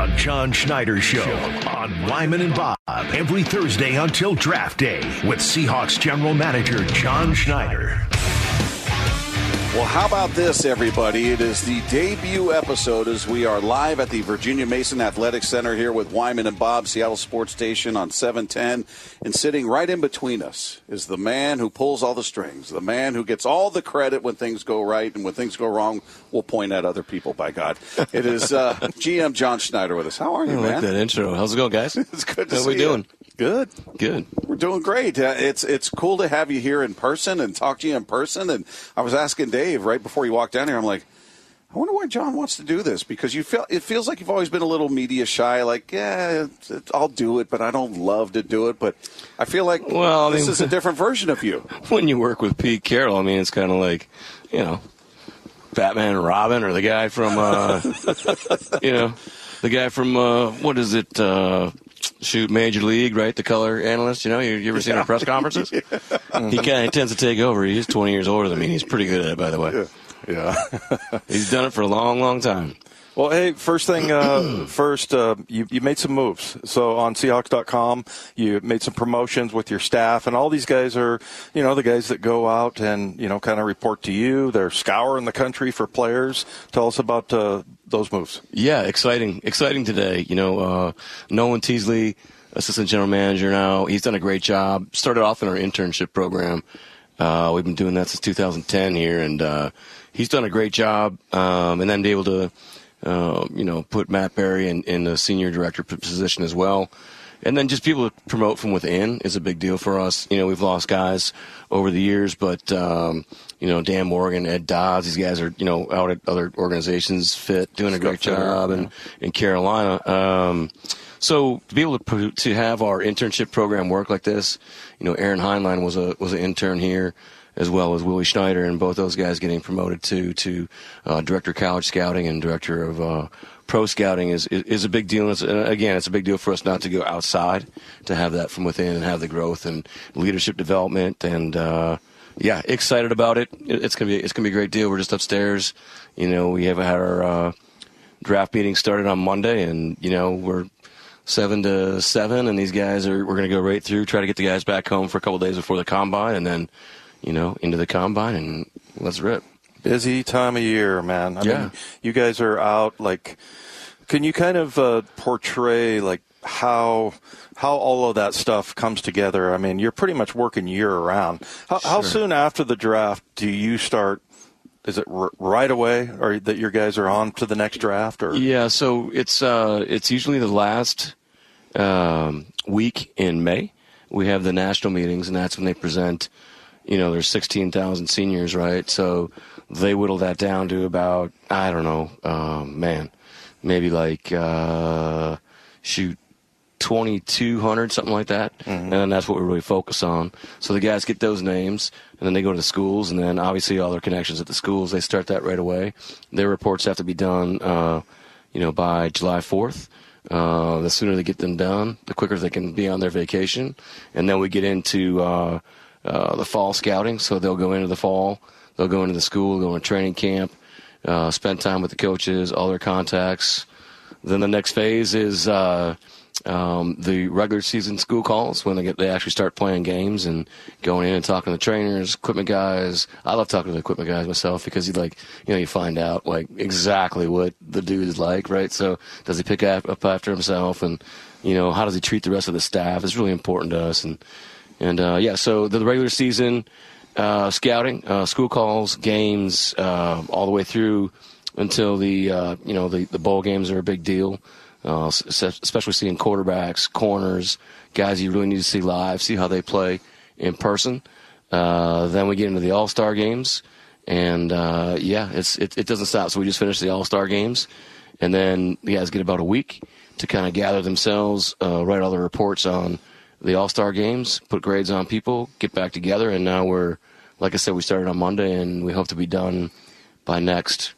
The John Schneider Show on Wyman and Bob every Thursday until draft day with Seahawks General Manager John Schneider. Well, how about this, everybody? It is the debut episode as we are live at the Virginia Mason Athletic Center here with Wyman and Bob, Seattle Sports Station on 710. And sitting right in between us is the man who pulls all the strings, the man who gets all the credit when things go right, and when things go wrong, we'll point at other people, by God. It is uh, GM John Schneider with us. How are you, I man? like that intro. How's it going, guys? it's good to How see you. How we doing? Good. Good. We're doing great. Uh, it's it's cool to have you here in person and talk to you in person. And I was asking Dave right before you walked down here. I'm like, I wonder why John wants to do this because you feel it feels like you've always been a little media shy. Like, yeah, I'll do it, but I don't love to do it. But I feel like Well, I this mean- is a different version of you. When you work with Pete Carroll, I mean, it's kind of like, you know, Batman and Robin, or the guy from, uh, you know, the guy from uh, what is it? Uh, shoot, Major League, right? The color analyst. You know, you, you ever seen our press conferences? He kind of tends to take over. He's 20 years older than me. He's pretty good at it, by the way. Yeah. He's done it for a long, long time. Well, hey, first thing uh, first, uh, you, you made some moves. So on Seahawks.com, you made some promotions with your staff, and all these guys are, you know, the guys that go out and, you know, kind of report to you. They're scouring the country for players. Tell us about uh, those moves. Yeah, exciting, exciting today. You know, uh, Nolan Teasley, assistant general manager now. He's done a great job. Started off in our internship program. Uh, we've been doing that since 2010 here, and uh, he's done a great job. Um, and then be able to, uh, you know, put Matt Berry in, in the senior director position as well. And then just people to promote from within is a big deal for us. You know, we've lost guys over the years, but um, you know, Dan Morgan, Ed Dodds, these guys are you know out at other organizations, fit, doing a great job, and in Carolina. Um, so to be able to to have our internship program work like this, you know, Aaron Hineline was a was an intern here, as well as Willie Schneider, and both those guys getting promoted to to uh, director of college scouting and director of uh, pro scouting is, is is a big deal. And and again, it's a big deal for us not to go outside to have that from within and have the growth and leadership development and. Uh, yeah, excited about it. It- It's gonna be it's gonna be a great deal. We're just upstairs. You know, we have had our uh, draft meeting started on Monday, and you know we're seven to seven, and these guys are we're going to go right through, try to get the guys back home for a couple days before the combine, and then you know into the combine, and let's rip. Busy time of year, man. I Yeah. mean, you guys are out. Like, can you kind of uh, portray like how how all of that stuff comes together? I mean, you're pretty much working year around. How, how soon after the draft do you start? Is it r- right away, or that your guys are on to the next draft? Or Yeah, so it's uh, it's usually the last um, week in May. We have the national meetings, and that's when they present. You know, there's 16,000 seniors, right? So they whittle that down to about I don't know, um, man, maybe like uh, shoot 2,200, something like that. And then that's what we really focus on. So the guys get those names, and then they go to the schools, and then obviously all their connections at the schools, they start that right away. Their reports have to be done, uh, you know, by July 4th. Uh, the sooner they get them done, the quicker they can be on their vacation. And then we get into uh, uh, the fall scouting. So they'll go into the fall, they'll go into the school, go into training camp, uh, spend time with the coaches, all their contacts. Then the next phase is uh, um, the regular season school calls when they get they actually start playing games and going in and talking to the trainers, equipment guys. I love talking to the equipment guys myself because you like you know you find out like exactly what the dude is like, right? So does he pick up after himself and you know how does he treat the rest of the staff? It's really important to us and and uh, yeah, so the regular season uh, scouting, uh, school calls, games, uh, all the way through until the uh, you know the, the bowl games are a big deal. Uh, especially seeing quarterbacks, corners, guys you really need to see live, see how they play in person. Then we get into the All Star games, and yeah, it's it, it doesn't stop. So we just finished the All Star games, and then the guys get about a week to kind of gather themselves, write all the reports on the All Star games, put grades on people, get back together, and now we're like I said, we started on Monday, and we hope to be done by next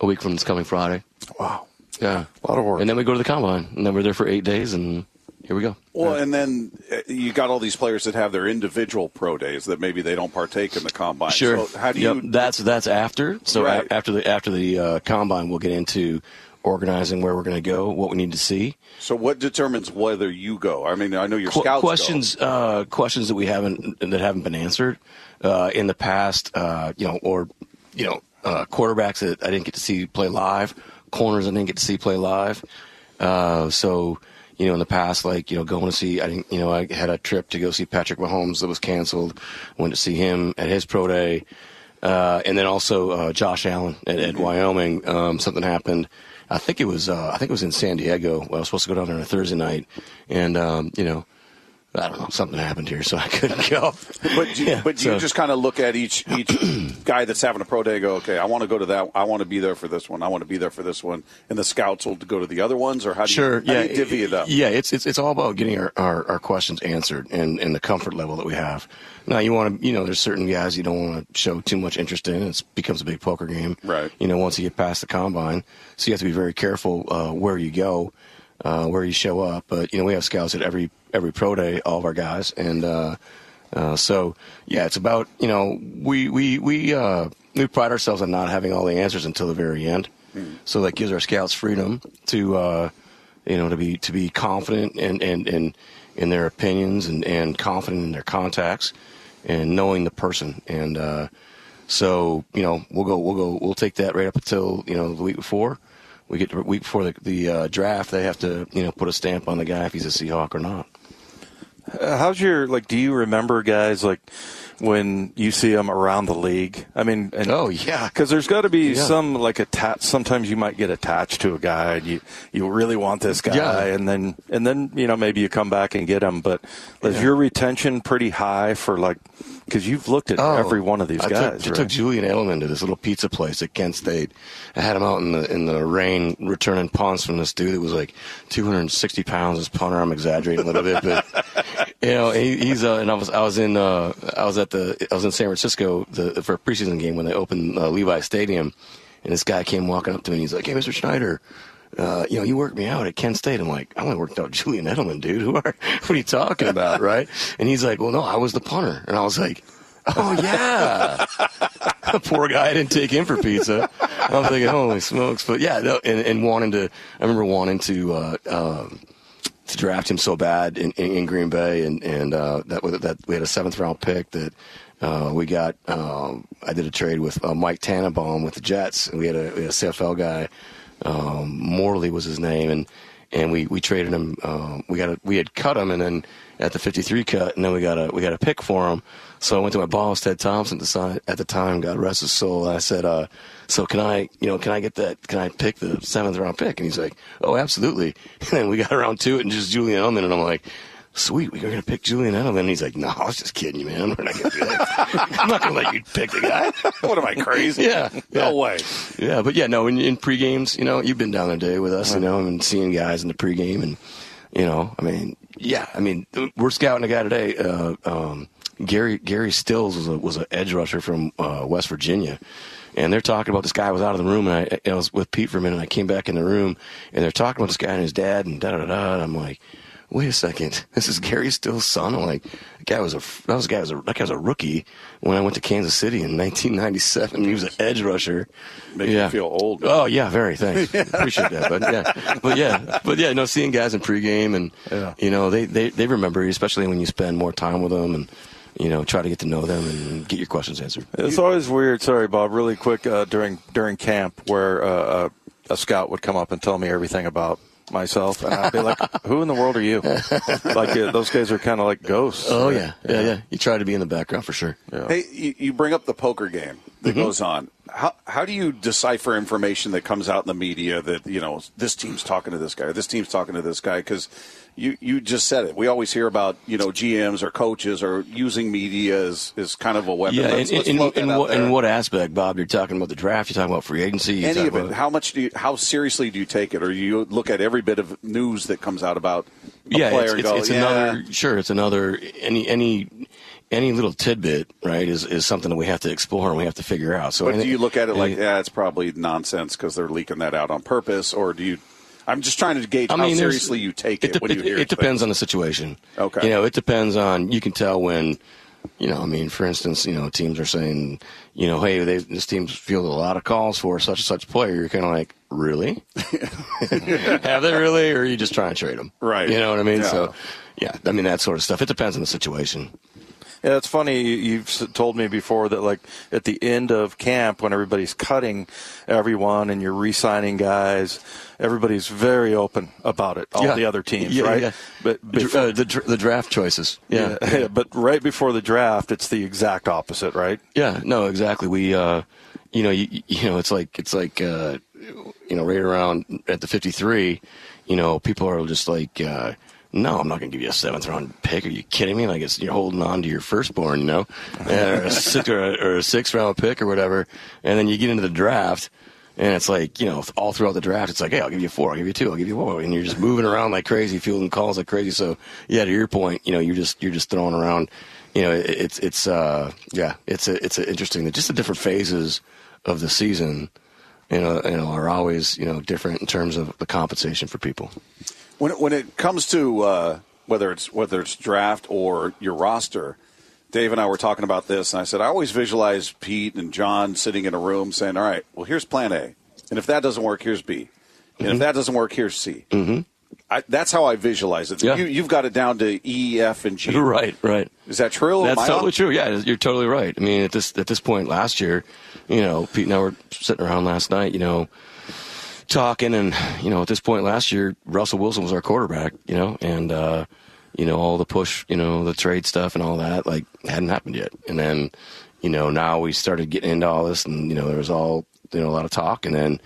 a week from this coming Friday. wow, Yeah, a lot of work. and then we go to the combine, and then we're there for eight days, and here we go. Well, and then uh, you got all these players that have their individual pro days that maybe they don't partake in the combine. Sure. So how do Yep, you? That's that's after. So a- after the after the uh, combine, we'll get into organizing where we're going to go, what we need to see. So, what determines whether you go? I mean, I know your Qu- scouts questions uh, questions that we haven't that haven't been answered uh, in the past, uh, you know, or you know, uh, quarterbacks that I didn't get to see play live, corners I didn't get to see play live. Uh, so, you know, in the past, like you know, going to see, I didn't, you know, I had a trip to go see Patrick Mahomes that was canceled. Went to see him at his pro day, uh, and then also uh, Josh Allen at, at Wyoming. Um, something happened. I think it was uh, I think it was in San Diego. I was supposed to go down there on a Thursday night, and um, you know, I don't know, something happened here, so I couldn't go. But do, Yeah, but do you just kind of look at each each guy that's having a pro day? and Go, okay, I want to go to that. I want to be there for this one. I want to be there for this one. And the scouts will go to the other ones, or how do you, Sure. how yeah. do you divvy it up? Yeah. It's it's it's all about getting our, our, our questions answered and, and the comfort level that we have. Now you want to you know there's certain guys you don't want to show too much interest in. It becomes a big poker game. Right. You know once you get past the combine, so you have to be very careful uh, where you go, uh, where you show up. But you know we have scouts at every every pro day, all of our guys, and uh, uh, so yeah, it's about you know we we we uh, we pride ourselves on not having all the answers until the very end. So that gives our scouts freedom to uh, you know to be to be confident and and and in their opinions and and confident in their contacts and knowing the person and uh, so you know we'll go we'll go we'll take that right up until you know the week before we get to week before the, the uh, draft they have to you know put a stamp on the guy if he's a Seahawk or not. Uh, how's your like? Do you remember guys like when you see them around the league? I mean, and, Oh, yeah. because there's got to be Yeah. some like attach. Sometimes you might get attached to a guy. And you you really want this guy, Yeah. and then and then you know maybe you come back and get him. But is Yeah. your retention pretty high for like? Because you've looked at every one of these Oh, I guys. Took, I right? took Julian Edelman to this little pizza place at Kent State. I had him out in the in the rain returning punts from this dude that was like 260 pounds. His punter, I'm exaggerating a little bit, but you know he, he's uh, and I was I was in uh, I was at the I was in San Francisco the, for a preseason game when they opened uh, Levi Stadium, and this guy came walking up to me. and He's like, "Hey, Mr. Schneider." Uh, you know, you worked me out at Kent State. I'm like, I only worked out Julian Edelman, dude. Who are, what are you talking about, right? And he's like, well, no, I was the punter. And I was like, oh yeah. Poor guy, I didn't take him for pizza. I'm thinking, holy smokes! But yeah, and, and wanting to, I remember wanting to uh, um, to draft him so bad in, in, in Green Bay, and and uh, that that we had a seventh round pick that uh, we got. Um, I did a trade with uh, Mike Tannenbaum with the Jets, and we had a, we had a CFL guy. Um, Morley was his name, and and we, we traded him. Um, we got a, we had cut him, and then at the 53 cut, and then we got a we got a pick for him. So I went to my boss, Ted Thompson, at the time, God rest his soul. I said, uh, "So can I, you know, can I get that? Can I pick the seventh round pick?" And he's like, "Oh, absolutely." And then we got around to it, and just Julian Edelman, and I'm like. Sweet, we're gonna pick Julian Edelman. And he's like, "No, I was just kidding you, man. We're not gonna do that. I'm not gonna let you pick the guy." what am I crazy? Yeah, yeah. No way. Yeah, but yeah, no, in, in pre games, you know, you've been down there day with us, you know, and seeing guys in the pregame, and you know, I mean, yeah, I mean, we're scouting a guy today. Uh, um, Gary Gary Stills was a was an edge rusher from uh, West Virginia. And they're talking about this guy. I was out of the room, and I, I was with Pete for a minute. And I came back in the room, and they're talking about this guy and his dad, and da da da. And I'm like, wait a second, this is Gary Still's son. I'm like, that guy was a that was a guy was a that guy was a rookie when I went to Kansas City in 1997. He was an edge rusher. Make you feel old. Oh yeah, very thanks. Appreciate that. But yeah, but yeah, but yeah, no, seeing guys in pregame and Yeah. you know they, they they remember you, especially when you spend more time with them and you know try to get to know them and get your questions answered. It's always weird. Sorry, Bob. Really quick uh, during during camp, where uh, a, a scout would come up and tell me everything about myself, and I'd be like, "Who in the world are you?" like uh, those guys are kind of like ghosts. Oh right? yeah, yeah, yeah. You try to be in the background for sure. Hey, you, you bring up the poker game that Mm-hmm. goes on. How how do you decipher information that comes out in the media that you know this team's talking to this guy, or this team's talking to this guy? Because you you just said it. We always hear about you know GMs or coaches or using media as, as kind of a weapon. Yeah, in, in, in, what, in what aspect, Bob? You're talking about the draft. You're talking about free agency. Any of it? How much do you? How seriously do you take it, or you look at every bit of news that comes out about a yeah, player it's, it's, go, it's yeah, another. Sure, it's another. Any any any little tidbit, right? Is is something that we have to explore and we have to figure out. So, But do you look at it like, yeah, it's probably nonsense because they're leaking that out on purpose, or do you? I'm just trying to gauge I how mean, there's- seriously you take it, you hear it depends on the situation. Okay. You know, it depends on. You can tell when. You know, I mean, for instance, you know, teams are saying, you know, hey, they, this team's fielded a lot of calls for such and such player. You're kind of like, really? have they really, or are you just trying to trade them? Right. You know what I mean? Yeah. So, yeah, I mean that sort of stuff. It depends on the situation. Yeah, it's funny. you- You've told me before that, like at the end of camp, when everybody's cutting everyone and you're re-signing guys, everybody's very open about it. All Yeah. the other teams, Yeah, right? yeah. But before, uh, the the draft choices. Yeah. yeah, but right before the draft, it's the exact opposite, right? Yeah, no, exactly. We, uh, you know, you, you know, it's like it's like, uh, you know, right around at the fifty-three, you know, people are just like, uh, no, I'm not going to give you a seventh round pick. Are you kidding me? Like it's you're holding on to your firstborn, you know, or a six or a, or a six round pick or whatever, and then you get into the draft. And it's like, you know, all throughout the draft, it's like, hey, I'll give you four, I'll give you two, I'll give you one, And you're just moving around like crazy, fielding calls like crazy. So, yeah, to your point, you know, you're just, you're just throwing around, you know, it, it's, it's, uh, yeah, it's a, it's a interesting, just the different phases of the season, you know, you know, are always, you know, different in terms of the compensation for people. When it, when it comes to uh, whether it's whether it's draft or your roster, Dave and I were talking about this, and I said I always visualize Pete and John sitting in a room saying, "All right, well here's Plan A, and if that doesn't work, here's B, and if that doesn't work, here's C." Mm-hmm. I, that's how I visualize it. Yeah. You, you've got it down to E, F, and G. Right, right. Is that true? That's totally on? true. Yeah, you're totally right. I mean, at this at this point last year, you know, Pete and I were sitting around last night, you know, talking, and you know, at this point last year, Russell Wilson was our quarterback, you know, and uh, you know, all the push, you know, the trade stuff and all that, like, hadn't happened yet. And then, you know, now we started getting into all this, and you know, there was all you know a lot of talk, and then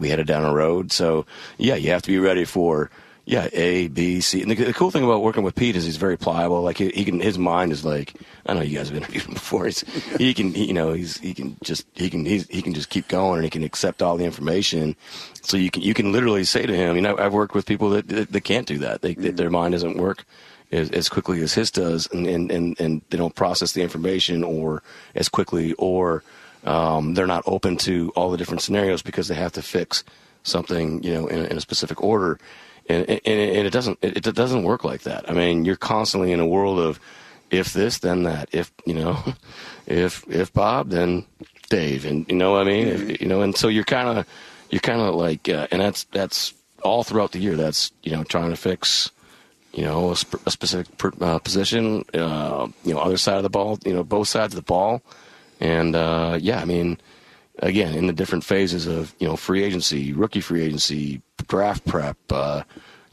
we headed down a road. So yeah, you have to be ready for. Yeah, A, B, C. And the, the cool thing about working with Pete is he's very pliable. Like he, he can, his mind is like, I know you guys have interviewed him before. He's, he can, he, you know, he's, he can just, he can, he's, he can just keep going and he can accept all the information. So you can, you can literally say to him, you know, I've worked with people that, that, that can't do that. They, that their mind doesn't work as, as quickly as his does and, and, and, and they don't process the information or as quickly or, um, they're not open to all the different scenarios because they have to fix something, you know, in, in a specific order. And, and, and it doesn't, it, it doesn't work like that. I mean, you're constantly in a world of if this, then that. If, you know, if, if Bob, then Dave. And, you know what I mean? If, you know, and so you're kind of, you're kind of like, uh, and that's, that's all throughout the year. That's, you know, trying to fix, you know, a, sp- a specific per, uh, position, uh, you know, other side of the ball, you know, both sides of the ball. And, uh, yeah, I mean, again, in the different phases of, you know, free agency, rookie free agency, draft prep, uh,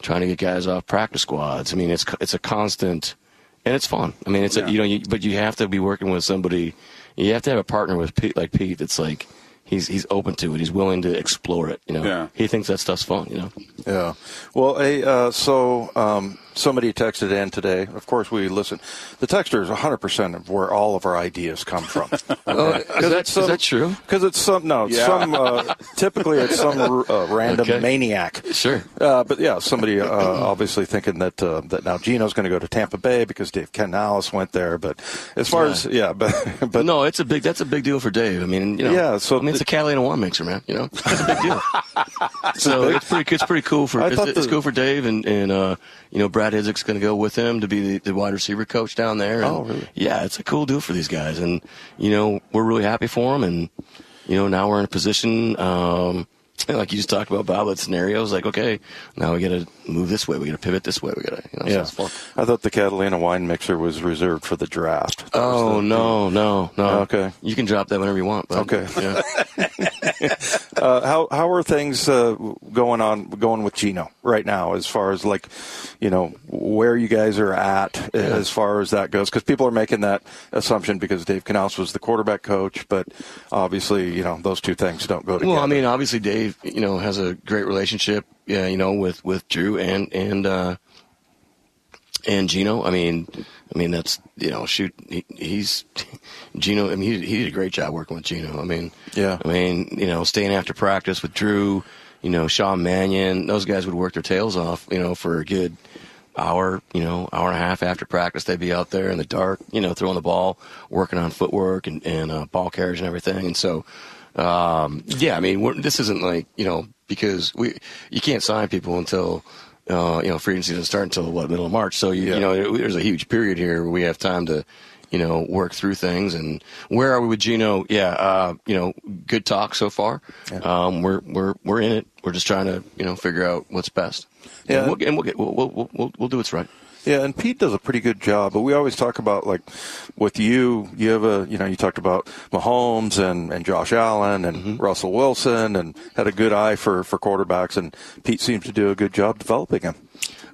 trying to get guys off practice squads. I mean, it's, it's a constant, and it's fun. I mean, it's, Yeah. a, you know, you, but you have to be working with somebody, you have to have a partner with Pete, like Pete, that's like, he's, he's open to it. He's willing to explore it, you know. Yeah. He thinks that stuff's fun, you know. Yeah. Well, hey, uh, so um, somebody texted in today. Of course, we listen. The texter is 100% of where all of our ideas come from. Oh, is that, is that true? Because it's some, no, Yeah. some, uh, typically it's some uh, random Okay. maniac. Sure. Uh, but yeah, somebody uh, obviously thinking that uh, that now Gino's going to go to Tampa Bay because Dave Canales went there. But as far Yeah. as yeah, but but no, it's a big. That's a big deal for Dave. I mean, you know. Yeah, so I mean, it's the- a Catalina wine mixer, man. You know, it's a big deal. so it's pretty. It's pretty cool for. I It's, thought it's the- cool for Dave, and and uh, you know, Brad Idzik's going to go with him to be the, the wide receiver coach down there. And, Oh, really? Yeah, it's a cool deal for these guys, and you know, we're really happy for them, and you know, now we're in a position. Um, like you just talked about, Bob, that scenarios. Like, okay, now we got to move this way. We got to pivot this way. We got to, you know, yeah, fun. I thought the Catalina wine mixer was reserved for the draft. That Oh the- no, no, no. Okay. you can drop that whenever you want. Bud. Okay. Yeah. Uh, how how are things uh, going on going with Gino right now? As far as like, you know, where you guys are at as far as that goes? Because people are making that assumption because Dave Canales was the quarterback coach, but obviously, you know, those two things don't go together. Well, I mean, obviously Dave, you know, has a great relationship, yeah, you know, with with Drew and and uh, and Gino. I mean, I mean that's you know, shoot, he, he's Gino. I mean, he, he did a great job working with Gino. I mean, Yeah. I mean, you know, staying after practice with Drew, you know, Sean Mannion, those guys would work their tails off, you know, for a good hour, you know, hour and a half after practice. They'd be out there in the dark, you know, throwing the ball, working on footwork and, and uh, ball carriage and everything. And so, um, yeah, I mean, this isn't like, you know, because we, you can't sign people until, uh, you know, free agency doesn't start until what, middle of March. So, you, Yeah. you know, there's a huge period here where we have time to, you know, work through things. And where are we with Gino? Yeah, uh, you know, good talk so far. Um, we're we're we're in it. We're just trying to you know figure out what's best. Yeah. and we'll, and we'll get we'll, we'll we'll we'll do what's right. Yeah, and Pete does a pretty good job. But we always talk about like with you, you have a you know you talked about Mahomes and, and Josh Allen and Mm-hmm. Russell Wilson and had a good eye for for quarterbacks, and Pete seems to do a good job developing them.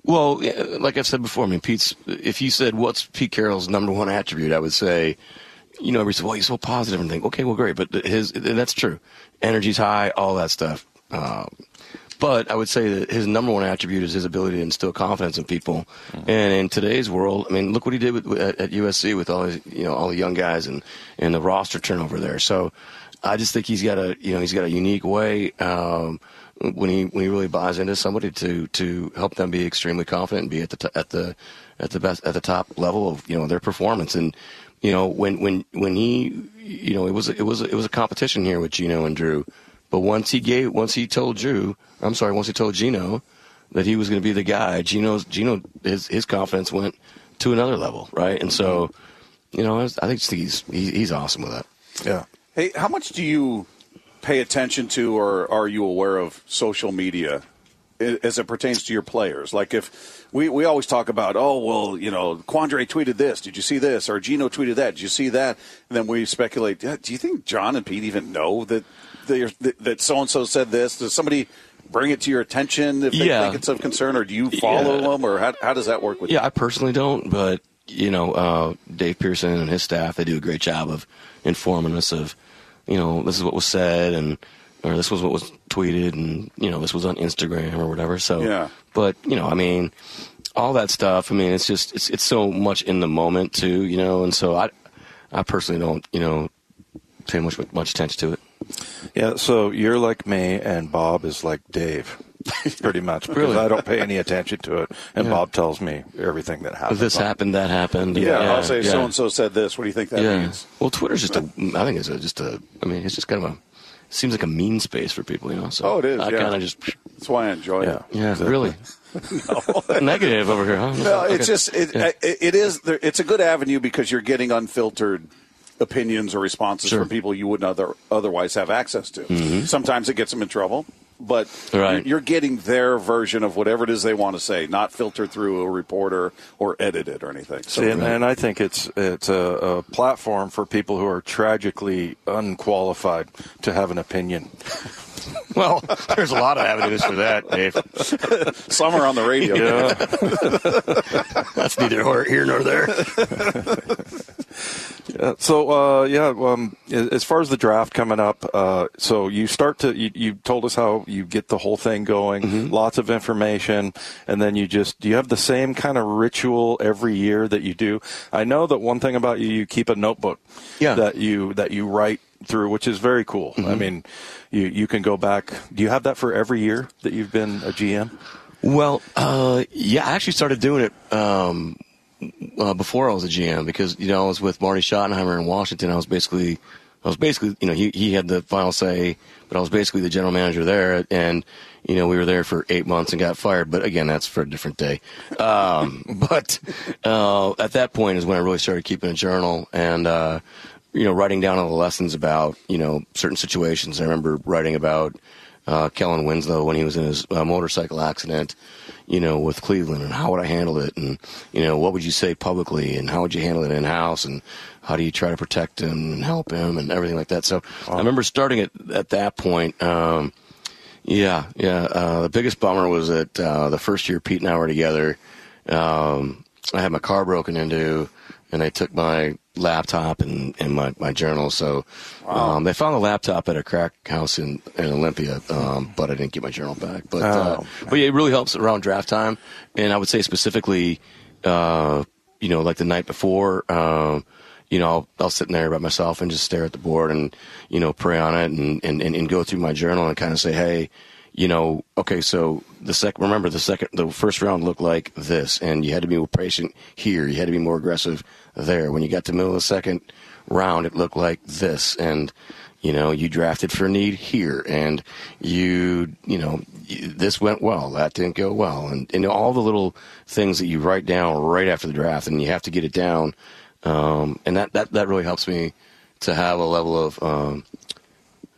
Well, like I've said before, I mean, Pete's. If you said what's Pete Carroll's number one attribute, I would say, you know, everybody said, well, he's so positive and think, okay, well, great, but his that's true. Energy's high, all that stuff. Um, but I would say that his number one attribute is his ability to instill confidence in people. And in today's world, I mean, look what he did with, at, at USC with all his, you know, all the young guys and and the roster turnover there. So I just think he's got a, you know, he's got a unique way. Um, when he when he really buys into somebody to to help them be extremely confident and be at the t- at the at the best at the top level of you know their performance and you know when when when he you know it was it was it was a competition here with Gino and Drew but once he gave once he told Drew I'm sorry once he told Gino that he was going to be the guy Gino's Gino his his confidence went to another level right and so you know I, was- I think he's he's awesome with that Yeah. Hey, how much do you pay attention to, or are you aware of social media as it pertains to your players? Like, if we, we always talk about, oh, well, you know, Quandre tweeted this. Did you see this? Or Gino tweeted that. Did you see that? And then we speculate. "Yeah, Do you think John and Pete even know that that so and so said this? Does somebody bring it to your attention if they Yeah. think it's of concern, or do you follow Yeah. them, or how, how does that work with Yeah, you? I personally don't, but you know, uh, Dave Pearson and his staff they do a great job of informing us of, you know, this is what was said and or this was what was tweeted and you know this was on Instagram or whatever. So, Yeah. But you know, I mean, all that stuff. I mean, it's just it's it's so much in the moment too, you know, and so I I personally don't you know pay much much attention to it. Yeah, so you're like me, and Bob is like Dave, pretty much, because Really? I don't pay any attention to it, and Yeah. Bob tells me everything that happens. This happened, that happened. Yeah, I'll say yeah. so and so said this. What do you think that yeah. means? Well, Twitter's just a. I think it's a, just a. I mean, it's just kind of a. Seems like a mean space for people, you know. So Oh, it is, I yeah. kind of just. That's why I enjoy Yeah. it. Yeah, Exactly. really. Negative over here, huh? No, Okay. it's just it, Yeah. it, it is it's a good avenue because you're getting unfiltered opinions or responses Sure. from people you wouldn't other, otherwise have access to. Mm-hmm. Sometimes it gets them in trouble, but Right. you're, you're getting their version of whatever it is they want to say, not filtered through a reporter or edited or anything. So See, and, and I think it's it's a, a platform for people who are tragically unqualified to have an opinion. Well, there's a lot of avenues for that, Dave. some are on the radio. Yeah. That's neither here nor there. Uh, so uh, yeah, um, as far as the draft coming up, uh, so you start to you, you told us how you get the whole thing going, lots of information, and then you just do you have the same kind of ritual every year that you do? I know that one thing about you, you keep a notebook Yeah. that you that you write through, which is very cool. I mean, you you can go back. Do you have that for every year that you've been a GM? Well, uh, yeah, I actually started doing it um, uh, before I was a GM because you know I was with Marty Schottenheimer in Washington. I was basically, I was basically, you know, he he had the final say, but I was basically the general manager there, and you know we were there for eight months and got fired. But again, that's for a different day. Um, but uh, at that point is when I really started keeping a journal and. Uh, you know, writing down all the lessons about, you know, certain situations. I remember writing about uh, Kellen Winslow when he was in his uh, motorcycle accident, you know, with Cleveland, and how would I handle it, and you know, what would you say publicly, and how would you handle it in house, and how do you try to protect him and help him, and everything like that. So I remember starting it at that point. Um, yeah, yeah. Uh, the biggest bummer was that uh, the first year Pete and I were together, um, I had my car broken into, and they took my laptop and, and my, my journal. So um, they found the laptop at a crack house in, in Olympia, um, but I didn't get my journal back. But uh, Oh, but yeah, it really helps around draft time, and I would say specifically, uh, you know, like the night before. Um, you know, I'll, I'll sit in there by myself and just stare at the board and, you know, pray on it and, and, and, and go through my journal and kind of say, hey, you know, okay, so the second, remember the second, the first round looked like this, and you had to be more patient here. You had to be more aggressive there. When you got to the middle of the second round, it looked like this, and you know, you drafted for need here, and you, you know, this went well, that didn't go well, and and all the little things that you write down right after the draft, and you have to get it down um, and that, that that really helps me to have a level of um,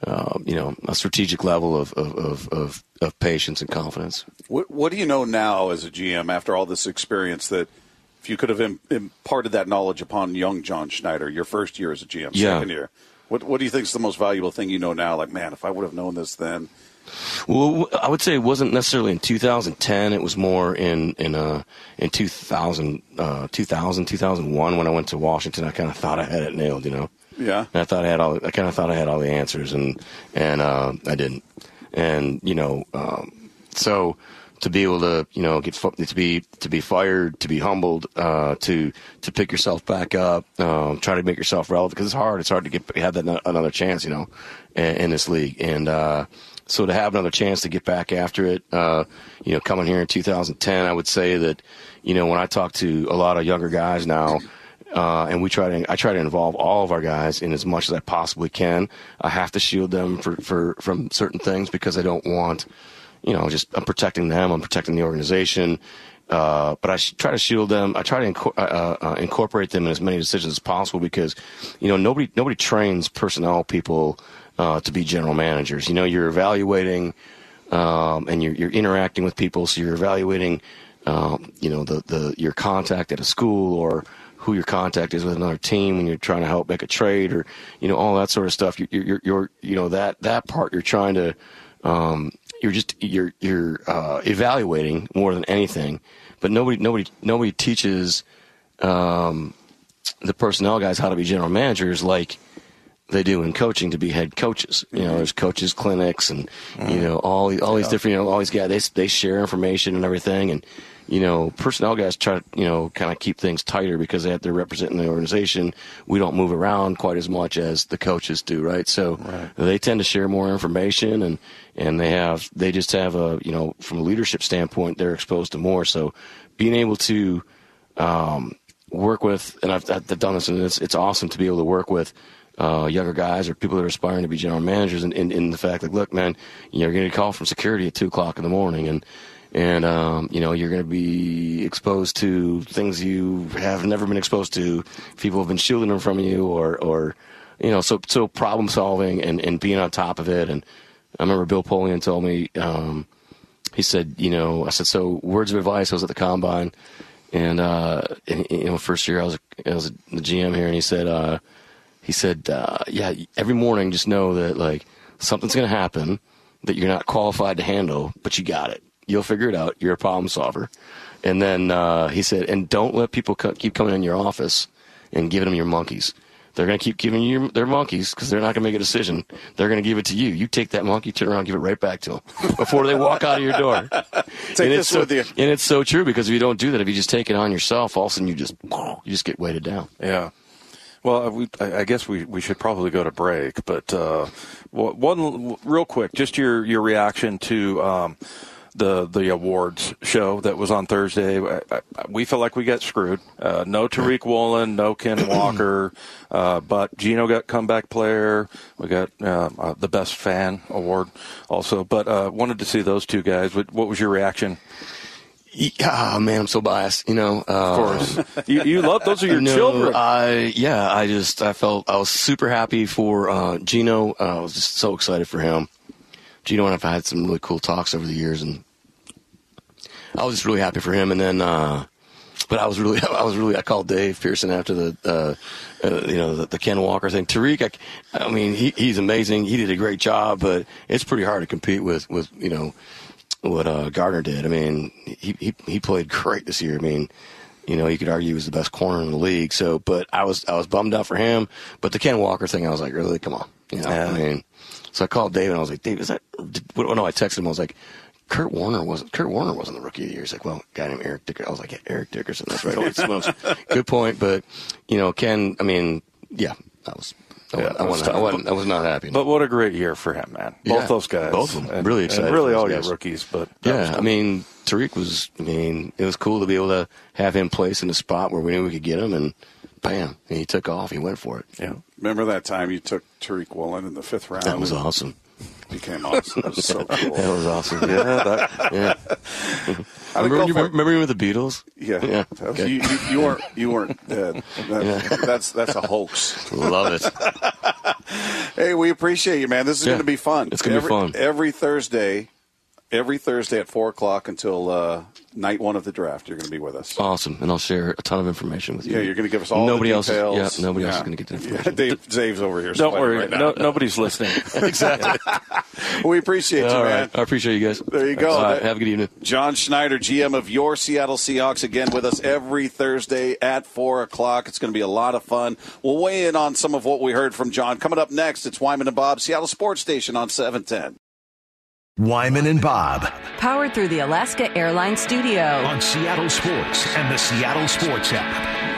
uh, you know a strategic level of of, of, of of patience and confidence. What, what do you know now as a GM after all this experience that if you could have imparted that knowledge upon young John Schneider, your first year as a GM, Yeah. second year, what, what do you think is the most valuable thing you know now? Like, man, if I would have known this then. Well, I would say it wasn't necessarily in 2010. It was more in in uh, in 2000, uh, 2000, 2001 when I went to Washington. I kind of thought I had it nailed, you know. Yeah. And I thought I had all. I kind of thought I had all the answers, and and uh, I didn't. And you know, um, so to be able to you know get to be to be fired, to be humbled, uh, to to pick yourself back up, um, try to make yourself relevant because it's hard. It's hard to get have that another chance, you know, in, in this league. And uh, so to have another chance to get back after it, uh, you know, coming here in 2010, I would say that you know when I talk to a lot of younger guys now uh, and we try to I try to involve all of our guys in as much as I possibly can. I have to shield them for, for from certain things because I don't want, you know, just I'm protecting them. I'm protecting the organization. Uh, but I try to shield them. I try to inco- uh, uh, incorporate them in as many decisions as possible because, you know, nobody nobody trains personnel people uh, to be general managers. You know, you're evaluating um, and you're, you're interacting with people, so you're evaluating, um, you know, the, the your contact at a school or who your contact is with another team when you're trying to help make a trade or you know all that sort of stuff. You're, you're, you're you know that that part you're trying to um, you're just you're you're uh, evaluating more than anything, but nobody nobody nobody teaches um, the personnel guys how to be general managers like they do in coaching to be head coaches. You know, there's coaches clinics and you know all all these different you know all these guys they they share information and everything and you know personnel guys try to you know kind of keep things tighter because they have they're representing the organization. We don't move around quite as much as the coaches do, right? So they tend to share more information and and they have they just have a you know from a leadership standpoint they're exposed to more. So being able to um, work with, and I've, I've done this, and it's it's awesome to be able to work with uh, younger guys or people that are aspiring to be general managers, and in, in the fact like, look, man, you know, you're going to call from security at two o'clock in the morning, and and um, you know you're going to be exposed to things you have never been exposed to. People have been shielding them from you, or or you know, so so problem solving and and being on top of it. And I remember Bill Polian told me. Um, he said, you know, I said, so words of advice. I was at the combine, and, uh, you know, first year I was I was the GM here, and he said, uh, he said, uh, yeah, every morning just know that like something's going to happen that you're not qualified to handle, but you got it. You'll figure it out. You're a problem solver. And then uh, he said, and don't let people co- keep coming in your office and giving them your monkeys. They're going to keep giving you your, their monkeys because they're not going to make a decision. They're going to give it to you. You take that monkey, turn around, give it right back to them before they walk out of your door. Take and this it's so, with you. And it's so true because if you don't do that, if you just take it on yourself, all of a sudden you just you just get weighted down. Yeah. Well, we, I I guess we, we should probably go to break, but uh, one real quick, just your, your reaction to um, the the awards show that was on Thursday. I, I, we feel like we got screwed. Uh, no Tariq Woolen, no Ken Walker, uh, but Gino got comeback player. We got uh, uh, the best fan award also, but uh, wanted to see those two guys. What, what was your reaction? Ah, man, I'm so biased. You know, uh, Of course, you, you love those are your no, children. I yeah, I just I felt I was super happy for uh, Gino. Uh, I was just so excited for him. Gino and I've had some really cool talks over the years, and I was just really happy for him. And then, uh, but I was really I was really I called Dave Pearson after the uh, uh, you know the, the Ken Walker thing. Tariq, I, I mean he, he's amazing. He did a great job, but it's pretty hard to compete with with you know what uh, Gardner did. I mean, he, he he played great this year. I mean, you know, you could argue he was the best corner in the league. So, but I was I was bummed out for him. But the Ken Walker thing, I was like, really, come on, you know. Yeah. I mean, so I called Dave and I was like, Dave, is that? Did, what, no, I texted him. I was like. Kurt Warner wasn't Kurt Warner wasn't the rookie of the year. He's like, well, a guy named Eric Dickerson. I was like, yeah, Eric Dickerson. That's right. Holy smokes. Good point. But you know, Ken. I mean, yeah, I was. I, Yeah, wasn't, I, was wasn't, I, wasn't, I was not happy. But what a great year for him, man. Both Yeah, those guys. both of them. And, Really and excited really all those your rookies, but Yeah. I mean, Tariq was. I mean, it was cool to be able to have him place in a spot where we knew we could get him, and bam, and he took off. He went for it. yeah. Remember that time you took Tariq Woolen in the fifth round? That was awesome. Became awesome. That was so cool. That was awesome. Yeah, that, Yeah, Remember, go you, remember you with the Beatles? Yeah, Yeah, was- okay. you, you, you weren't you weren't dead. That- That's that's a hoax. Love it. Hey, we appreciate you, man. This is Yeah, going to be fun. it's gonna be fun. every Thursday. Every Thursday at four o'clock until uh, night one of the draft. You're going to be with us. Awesome, and I'll share a ton of information with you. Yeah, you're going to give us all Nobody the else. Is, yeah, nobody else is going to get the Yeah, information. Dave, Dave's over here. Don't worry, right now. no, nobody's listening. exactly. We appreciate you, All man. right. I appreciate you guys. There you go. All right, have a good evening. John Schneider, GM of your Seattle Seahawks, again with us every Thursday at 4 o'clock. It's going to be a lot of fun. We'll weigh in on some of what we heard from John. Coming up next, it's Wyman and Bob, Seattle Sports Station on 710. Wyman and Bob Powered through the Alaska Airlines Studio. on Seattle Sports and the Seattle Sports app.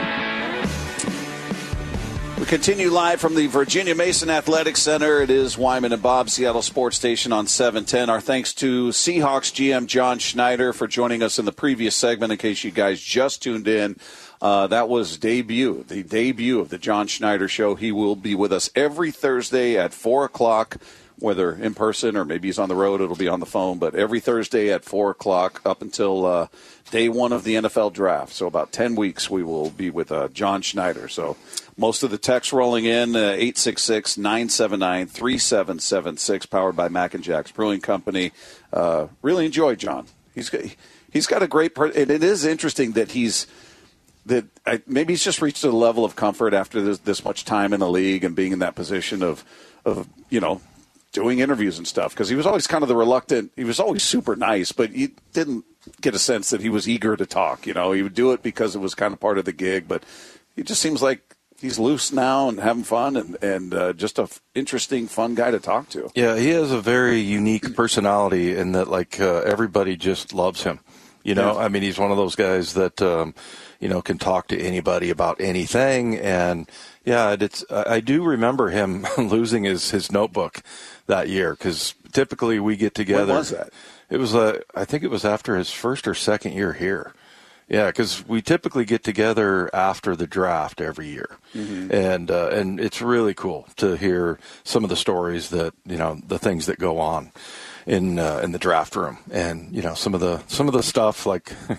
We continue live from the Virginia Mason Athletic Center. It is Wyman and Bob, Seattle Sports Station on 710. Our thanks to Seahawks GM John Schneider for joining us in the previous segment. In case you guys just tuned in, uh, that was debut, the debut of the John Schneider Show. He will be with us every Thursday at 4 o'clock, whether in person or maybe he's on the road, it'll be on the phone, but every Thursday at 4 o'clock up until uh, day one of the NFL draft. So about 10 weeks we will be with uh, John Schneider. So most of the text rolling in, uh, 866 979 3776, powered by Mac and Jack's Brewing Company. Uh, really enjoy John. He's got, he's got a great, per- and it is interesting that he's that I, maybe he's just reached a level of comfort after this, this much time in the league and being in that position of, of you know, doing interviews and stuff. Because he was always kind of the reluctant. He was always super nice, but you didn't get a sense that he was eager to talk. You know, he would do it because it was kind of part of the gig. But he just seems like he's loose now and having fun and and uh, just a f- interesting, fun guy to talk to. Yeah, he has a very unique personality in that, like, uh, everybody just loves him. You know, Yeah. I mean, he's one of those guys that, um, you know, can talk to anybody about anything. And yeah, it's, I do remember him losing his, his notebook that year because typically we get together. was that? It was, uh, I think it was after his first or second year here. Yeah, because we typically get together after the draft every year, and uh, and it's really cool to hear some of the stories that you know the things that go on in uh, in the draft room, and you know some of the some of the stuff like.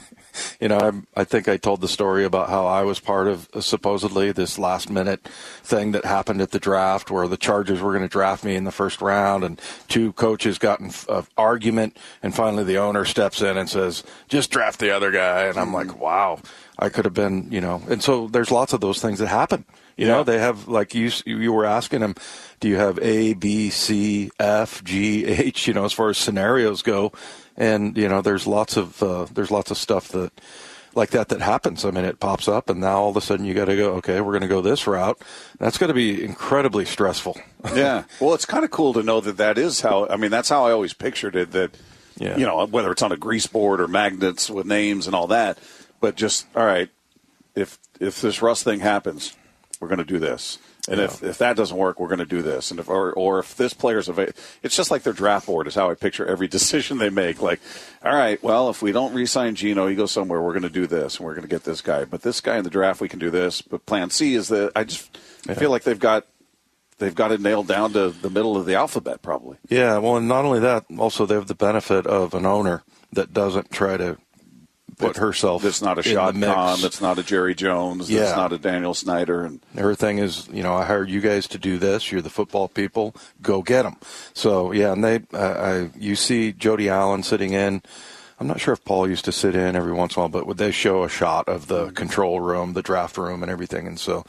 You know, I, I think I told the story about how I was part of uh, supposedly this last minute thing that happened at the draft where the Chargers were going to draft me in the first round, and two coaches got in an argument, and finally the owner steps in and says, "Just draft the other guy," and I'm like, "Wow, I could have been," you know. And so there's lots of those things that happen. You Yeah. know, they have like you you were asking him, do you have A, B, C, F, G, H? You know, as far as scenarios go, and you know, there's lots of uh, there's lots of stuff that like that that happens. I mean, it pops up, and now all of a sudden you got to go. Okay, we're going to go this route. That's going to be incredibly stressful. yeah. Well, it's kind of cool to know that that is how. I mean, that's how I always pictured it. That Yeah. you know, whether it's on a grease board or magnets with names and all that, but just all right. If if this rust thing happens, we're going to do this. And if, if that doesn't work, we're going to do this. And if or, or if this player's available, it's just like their draft board is how I picture every decision they make. Like, all right, well, if we don't re-sign Gino, he goes somewhere. We're going to do this, and we're going to get this guy. But this guy in the draft, we can do this. But Plan C is that I just I feel like they've got they've got it nailed down to the middle of the alphabet, probably. Yeah, well, and not only that, also they have the benefit of an owner that doesn't try to put herself. That's not a Shad. Khan. That's not a Jerry Jones. That's not a Daniel Snyder. And Her thing is, you know, I hired you guys to do this. You're the football people. Go get them. So yeah, and they, uh, I, you see Jody Allen sitting in. I'm not sure if Paul used to sit in every once in a while, but would they show a shot of the control room, the draft room, and everything? And so,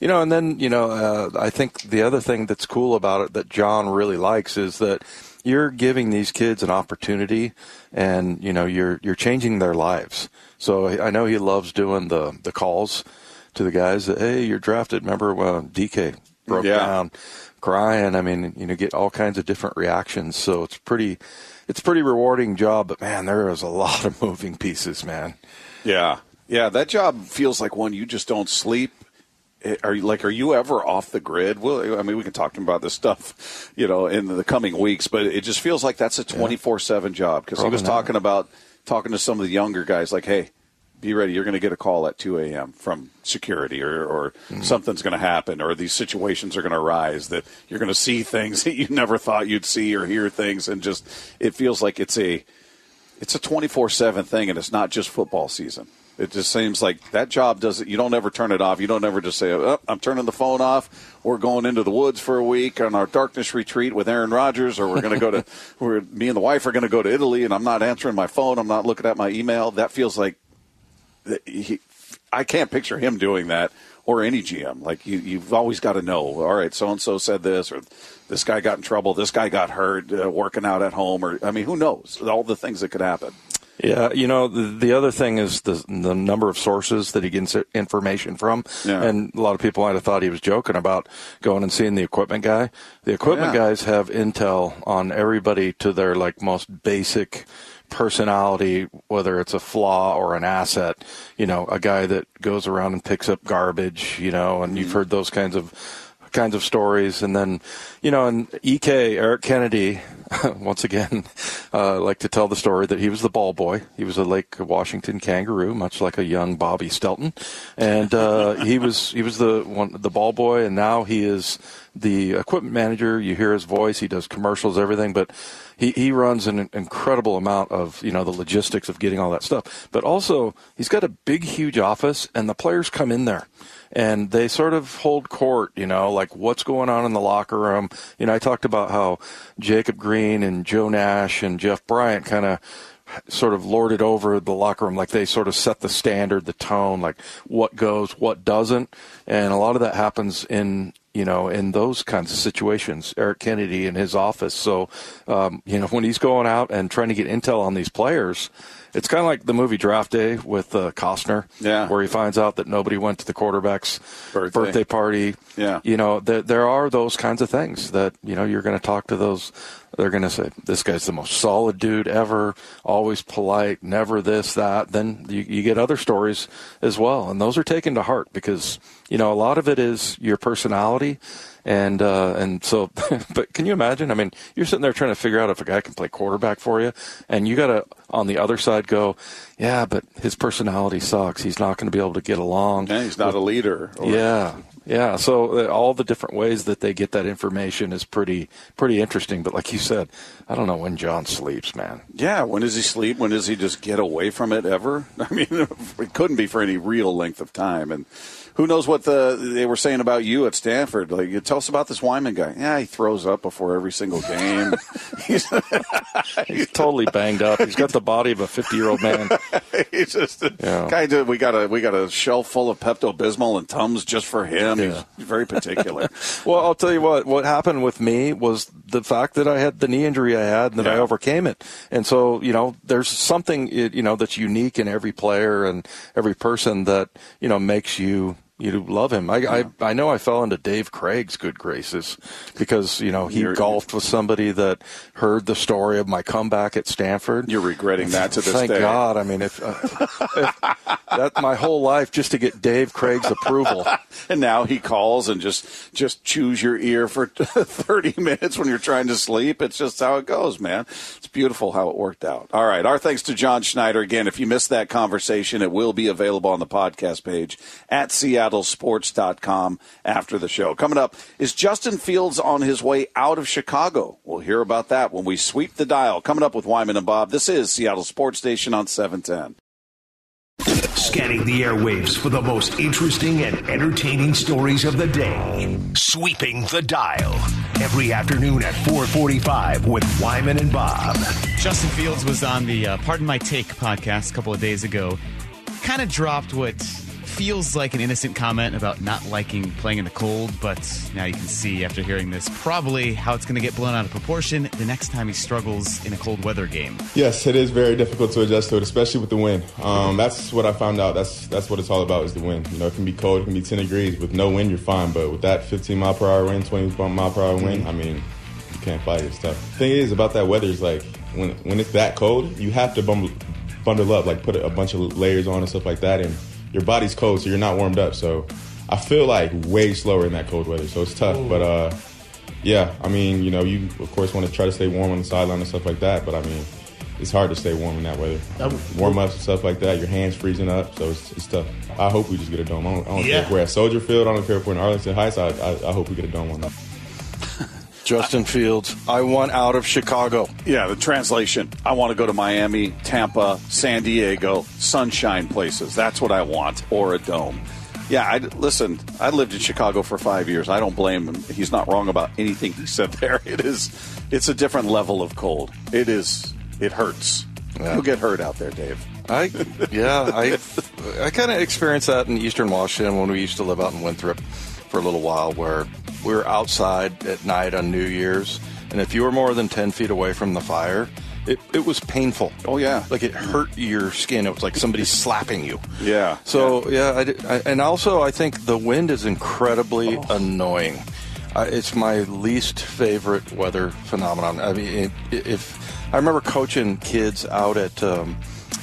you know, and then you know, uh, I think the other thing that's cool about it that John really likes is that you're giving these kids an opportunity, and you know, you're you're changing their lives. So I know he loves doing the the calls to the guys that hey, you're drafted. Remember uh, DK broke Yeah. down, crying. I mean, you know, get all kinds of different reactions. So it's pretty, it's a pretty rewarding job. But man, there is a lot of moving pieces, man. yeah, yeah, that job feels like one you just don't sleep. Eh, Are you like? Are you ever off the grid? Well, I mean, we can talk to him about this stuff, you know, in the coming weeks. But it just feels like that's a twenty four seven job because he was not. talking about talking to some of the younger guys, like, hey. Be ready. You're going to get a call at 2 a.m. from security, or, or Mm-hmm. something's going to happen, or these situations are going to arise that you're going to see things that you never thought you'd see, or hear things, and just it feels like it's a it's a 24 7 thing and it's not just football season. It just seems like that job doesn't, you don't ever turn it off. You don't ever just say, oh, I'm turning the phone off. We're going into the woods for a week on our darkness retreat with Aaron Rodgers, or we're going to go to, we're, me and the wife are going to go to Italy and I'm not answering my phone. I'm not looking at my email. That feels like, he, I can't picture him doing that or any GM. Like you, you've always got to know. All right, so and so said this, or this guy got in trouble. This guy got hurt uh, working out at home, or I mean, who knows? All the things that could happen. Yeah, you know, the, the other thing is the the number of sources that he gets information from. Yeah. And a lot of people might have thought he was joking about going and seeing the equipment guy. The equipment Yeah. guys have intel on everybody to their like most basic personality, whether it's a flaw or an asset. You know, a guy that goes around and picks up garbage, you know, and you've mm-hmm. heard those kinds of kinds of stories. And then, you know, and EK, Eric Kennedy, once again, uh, like to tell the story that he was the ball boy. He was a Lake Washington kangaroo, much like a young Bobby Stelton. And, uh, he was, he was the one, the ball boy. And now he is the equipment manager. You hear his voice. He does commercials, everything, but he, he runs an incredible amount of, you know, the logistics of getting all that stuff. But also he's got a big, huge office and the players come in there and they sort of hold court, you know, like what's going on in the locker room. You know, I talked about how Jacob Green and Joe Nash and Jeff Bryant kind of sort of lorded over the locker room, like they sort of set the standard, the tone, like what goes, what doesn't, and a lot of that happens in you know in those kinds of situations. Eric Kennedy in his office, so um, you know when he's going out and trying to get intel on these players. It's kind of like the movie Draft Day with uh, Costner, Yeah. where he finds out that nobody went to the quarterback's Birthday. birthday, party. Yeah. You know, there, there are those kinds of things that, you know, you're going to talk to those. They're going to say, this guy's the most solid dude ever, always polite, never this, that. Then you, you get other stories as well. And those are taken to heart because, you know, a lot of it is your personality. And, uh, and so, but can you imagine? I mean, you're sitting there trying to figure out if a guy can play quarterback for you and you got to, on the other side, go, yeah, but his personality sucks. He's not going to be able to get along. Yeah, he's not a leader. Or- Yeah, yeah. So uh, all the different ways that they get that information is pretty pretty interesting. But like you said, I don't know when John sleeps, man. Yeah, when does he sleep? When does he just get away from it ever? I mean, it couldn't be for any real length of time. And who knows what the they were saying about you at Stanford? Like, you tell us about this Wyman guy. Yeah, he throws up before every single game. he's, He's totally banged up. He's got the body of a fifty year old man. he's just Yeah. kind of. We got a we got a shelf full of Pepto Bismol and Tums just for him. Yeah. He's very particular. Well, I'll tell you what. What happened with me was the fact that I had the knee injury I had, and that I overcame it. And so, you know, there's something you know that's unique in every player and every person that you know makes you you love him. I, I I know I fell into Dave Craig's good graces because you know he You're- golfed with somebody that heard the story of my comeback at Stanford. You're regretting that to this Thank day. God. I mean, if, uh, if that my whole life just to get Dave Craig's approval. And now he calls and just just chews your ear for 30 minutes when you're trying to sleep. It's just how it goes, man. It's beautiful how it worked out. All right. Our thanks to John Schneider. Again, if you missed that conversation, it will be available on the podcast page at seattlesports.com after the show. Coming up, is Justin Fields on his way out of Chicago? We'll hear about that when we sweep the dial. Coming up with Wyman and Bob. This is Seattle Sports Station on 710. Scanning the airwaves for the most interesting and entertaining stories of the day. Sweeping the dial. Every afternoon at 445 with Wyman and Bob. Justin Fields was on the uh, Pardon My Take podcast a couple of days ago. Kind of dropped what feels like an innocent comment about not liking playing in the cold, but now you can see after hearing this probably how it's going to get blown out of proportion the next time he struggles in a cold weather game. Yes, it is very difficult to adjust to it, especially with the wind. Um, that's what I found out. That's that's what it's all about is the wind. You know, it can be cold, it can be 10 degrees. With no wind, you're fine. But with that 15 mile per hour wind, 20 mile per hour wind, I mean, you can't fight it. It's tough. thing is about that weather is like when when it's that cold, you have to bundle, bundle up, like put a bunch of layers on and stuff like that, and your body's cold, so you're not warmed up. So I feel like way slower in that cold weather. So it's tough, but. uh yeah, I mean, you know, you of course want to try to stay warm on the sideline and stuff like that, but I mean, it's hard to stay warm in that weather. Warm ups and stuff like that, your hands freezing up, so it's, it's tough. I hope we just get a dome. I don't, I don't care if we're at Soldier Field, I don't care if we're in Arlington Heights. I, I, I hope we get a dome one. Justin Fields, I want out of Chicago. Yeah, the translation. I want to go to Miami, Tampa, San Diego, sunshine places. That's what I want, or a dome. Yeah, I, listen, I lived in Chicago for five years. I don't blame him. He's not wrong about anything he said there. It is, it's a different level of cold. It is, it hurts. Yeah. You'll get hurt out there, Dave. I yeah, I I kind of experienced that in Eastern Washington when we used to live out in Winthrop for a little while, where we were outside at night on New Year's, and if you were more than ten feet away from the fire, it, it was painful. Oh, yeah. like it hurt your skin. It was like somebody slapping you. Yeah. So yeah, I did- I, and also I think the wind is incredibly annoying. Uh, it's my least favorite weather phenomenon. I mean, it, if I remember coaching kids out at. Um,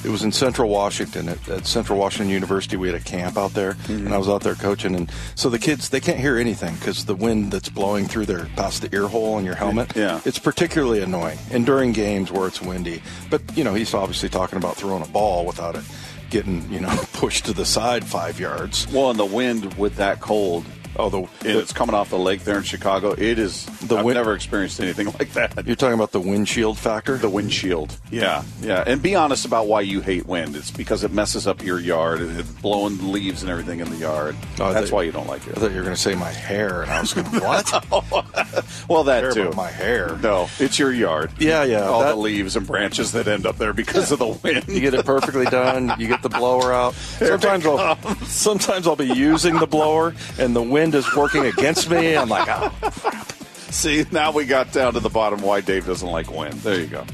it was in Central Washington at, at Central Washington University. We had a camp out there, and mm-hmm. I was out there coaching. And so the kids they can't hear anything because the wind that's blowing through their past the ear hole in your helmet. Yeah. it's particularly annoying. And during games where it's windy, but you know he's obviously talking about throwing a ball without it getting you know pushed to the side five yards. Well, and the wind with that cold, Oh, the, it's coming off the lake there in Chicago. It is. The I've wind- never experienced anything like that. you're talking about the windshield factor. The windshield. Yeah, yeah. And be honest about why you hate wind. It's because it messes up your yard and it's blowing leaves and everything in the yard. Oh, That's thought- why you don't like it. I thought you were going to say my hair, and I was going, what? Well, that too. my hair. No, it's your yard. Yeah, yeah, All that- the leaves and branches that end up there because of the wind. You get it perfectly done. You get the blower out. Sometimes I'll sometimes I'll be using the blower, and the wind is working against me. I'm like, oh, See, now we got down to the bottom why Dave doesn't like wind. There you go.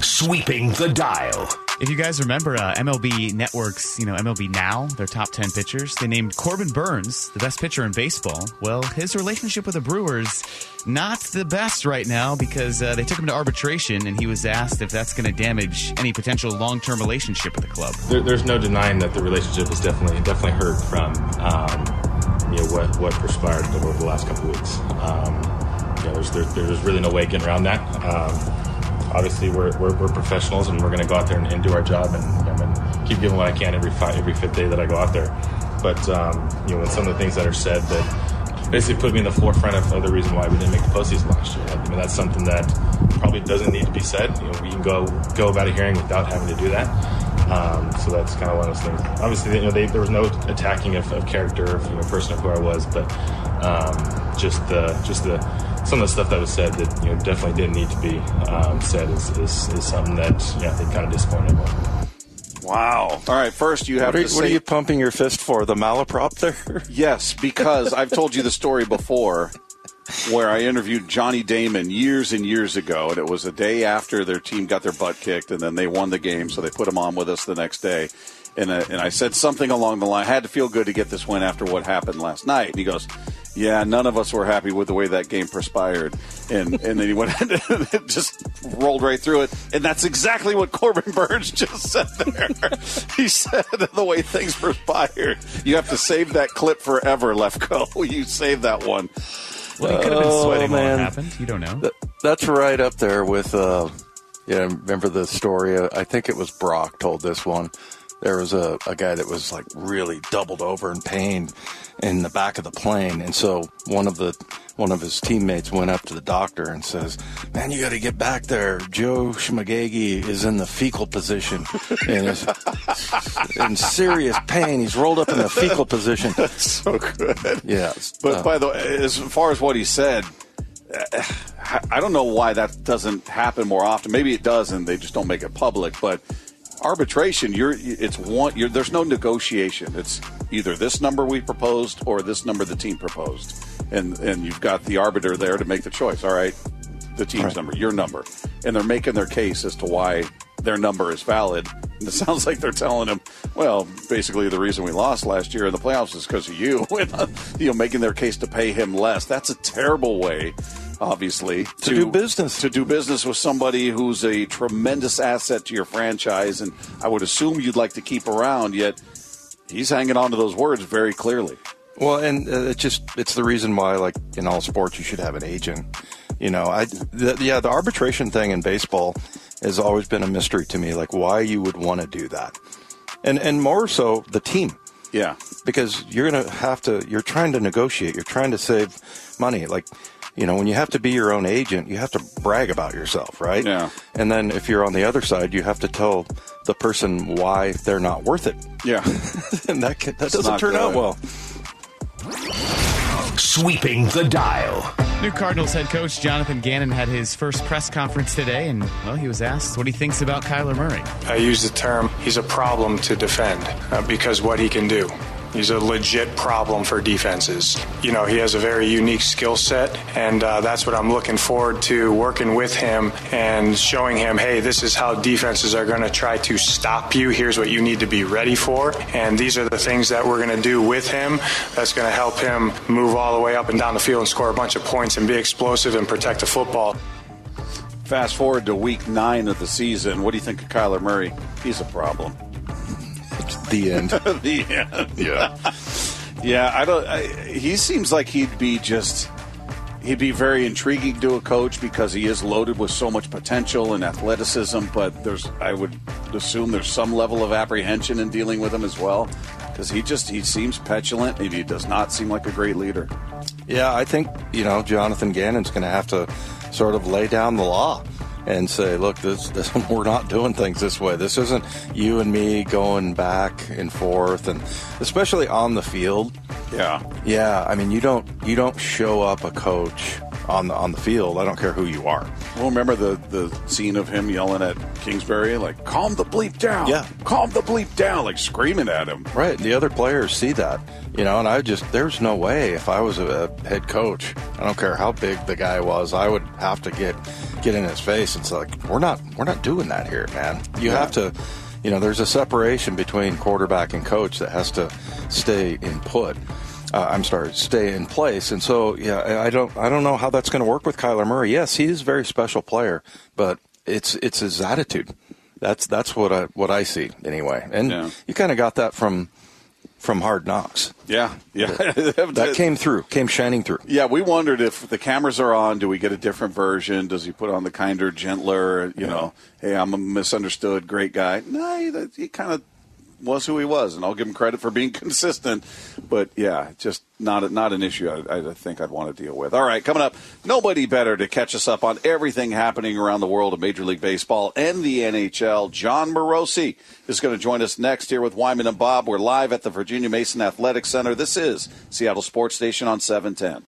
Sweeping the dial. If you guys remember uh, MLB Network's, you know, MLB Now, their top 10 pitchers, they named Corbin Burnes the best pitcher in baseball. Well, his relationship with the Brewers, not the best right now because uh, they took him to arbitration and he was asked if that's going to damage any potential long term relationship with the club. there, there's no denying that the relationship is definitely definitely hurt from um, you know what what transpired over the last couple weeks. Um, you know, there's there, there's really no way getting around that. Um, obviously, we're, we're, we're professionals and we're going to go out there and, and do our job and, and, keep giving what I can every five, every fifth day that I go out there. But um, you know, when some of the things that are said that basically put me in the forefront of, of the reason why we didn't make the postseason last year. I mean, that's something that probably doesn't need to be said. You know, we can go go about a hearing without having to do that. Um, so that's kind of one of those things. Obviously, you know, they, there was no attacking of, of character, of, you know, person of who I was, but um, just the just the some of the stuff that was said that you know definitely didn't need to be um, said is, is, is something that yeah, I think kind of disappointed everyone. Wow. All right, first you have what are, to you- what are you pumping your fist for? The malaprop there? yes because I've told you the story before where I interviewed Johnny Damon years and years ago, and it was a day after their team got their butt kicked, and then they won the game, so they put him on with us the next day. And, uh, and I said something along the line, I had to feel good to get this win after what happened last night. And he goes, Yeah, none of us were happy with the way that game perspired. And, and then he went and just rolled right through it. And that's exactly what Corbin Burnes just said there. he said the way things perspired. You have to save that clip forever, Lefko. You save that one. Well, he could have been Oh, sweating while man. it happened. You don't know. That- That's right up there with, uh, yeah, remember the story? Uh, I think it was Brock told this one. There was a, a guy that was like really doubled over in pain in the back of the plane. And so one of the, one of his teammates went up to the doctor and says, man, you got to get back there. Joe Schmagegi is in the fecal position and is in serious pain. He's rolled up in the fecal position. That's So good. Yeah. But Uh, by the way, as far as what he said, I don't know why that doesn't happen more often. Maybe it does, and they just don't make it public. But arbitration, you're it's one. You're, there's no negotiation. It's either this number we proposed or this number the team proposed, and and you've got the arbiter there to make the choice. All right, the team's Right. number, your number, and they're making their case as to why their number is valid. And it sounds like they're telling him, well, basically the reason we lost last year in the playoffs is because of you. And, uh, you know, making their case to pay him less. That's a terrible way, obviously, to, do business. To do business with somebody who's a tremendous asset to your franchise, and I would assume you'd like to keep around. Yet he's hanging on to those words very clearly. Well, and uh, it's just it's the reason why, like in all sports, you should have an agent. You know, I the, yeah, the arbitration thing in baseball has always been a mystery to me, like why you would want to do that, and and more so the team Yeah. because you're going to have to you're trying to negotiate you're trying to save money like you know, when you have to be your own agent, you have to brag about yourself, right? Yeah. And then if you're on the other side, you have to tell the person why they're not worth it. Yeah. and that can, that doesn't not turn out well. Sweeping the dial. New Cardinals head coach Jonathan Gannon had his first press conference today, and, well, he was asked what he thinks about Kyler Murray. I use the term he's a problem to defend uh, because what he can do. He's a legit problem for defenses. You know, he has a very unique skill set, and uh, that's what I'm looking forward to working with him and showing him, hey, this is how defenses are going to try to stop you. Here's what you need to be ready for. And these are the things that we're going to do with him that's going to help him move all the way up and down the field and score a bunch of points and be explosive and protect the football. Fast forward to week nine of the season. What do you think of Kyler Murray? He's a problem. The end. the end. Yeah. yeah, I don't. I, he seems like he'd be just. He'd be very intriguing to a coach because he is loaded with so much potential and athleticism. But there's, I would assume, there's some level of apprehension in dealing with him as well, because he just he seems petulant and he does not seem like a great leader. Yeah, I think you know Jonathan Gannon's going to have to sort of lay down the law and say, look, this, this we're not doing things this way. This isn't you and me going back and forth, and especially on the field. Yeah, Yeah, I mean, you don't you don't show up a coach on the on the field. I don't care who you are. Well, remember the the scene of him yelling at Kingsbury, like "Calm the bleep down." Yeah. calm the bleep down, like screaming at him. Right. The other players see that, you know, and I just, there's no way if I was a, a head coach, I don't care how big the guy was, I would have to get, get in his face. It's like, we're not, we're not doing that here, man. You have to, you know, there's a separation between quarterback and coach that has to stay in put. Uh, I'm sorry, stay in place. And so, yeah, I don't, I don't know how that's going to work with Kyler Murray. Yes, he is a very special player, but it's, it's his attitude. That's, that's what I, what I see anyway. And Yeah. you kind of got that from, from Hard Knocks. Yeah, yeah, That came through, came shining through. Yeah, we wondered if the cameras are on, do we get a different version? Does he put on the kinder, gentler? You know, hey, I'm a misunderstood, great guy. No, he, he kind of was who he was, and I'll give him credit for being consistent. But yeah, just not a, not an issue. I, I think I'd want to deal with. All right, coming up, nobody better to catch us up on everything happening around the world of Major League Baseball and the NHL. Jon Morosi is going to join us next here with Wyman and Bob. We're live at the Virginia Mason Athletic Center. This is Seattle Sports Station on 710.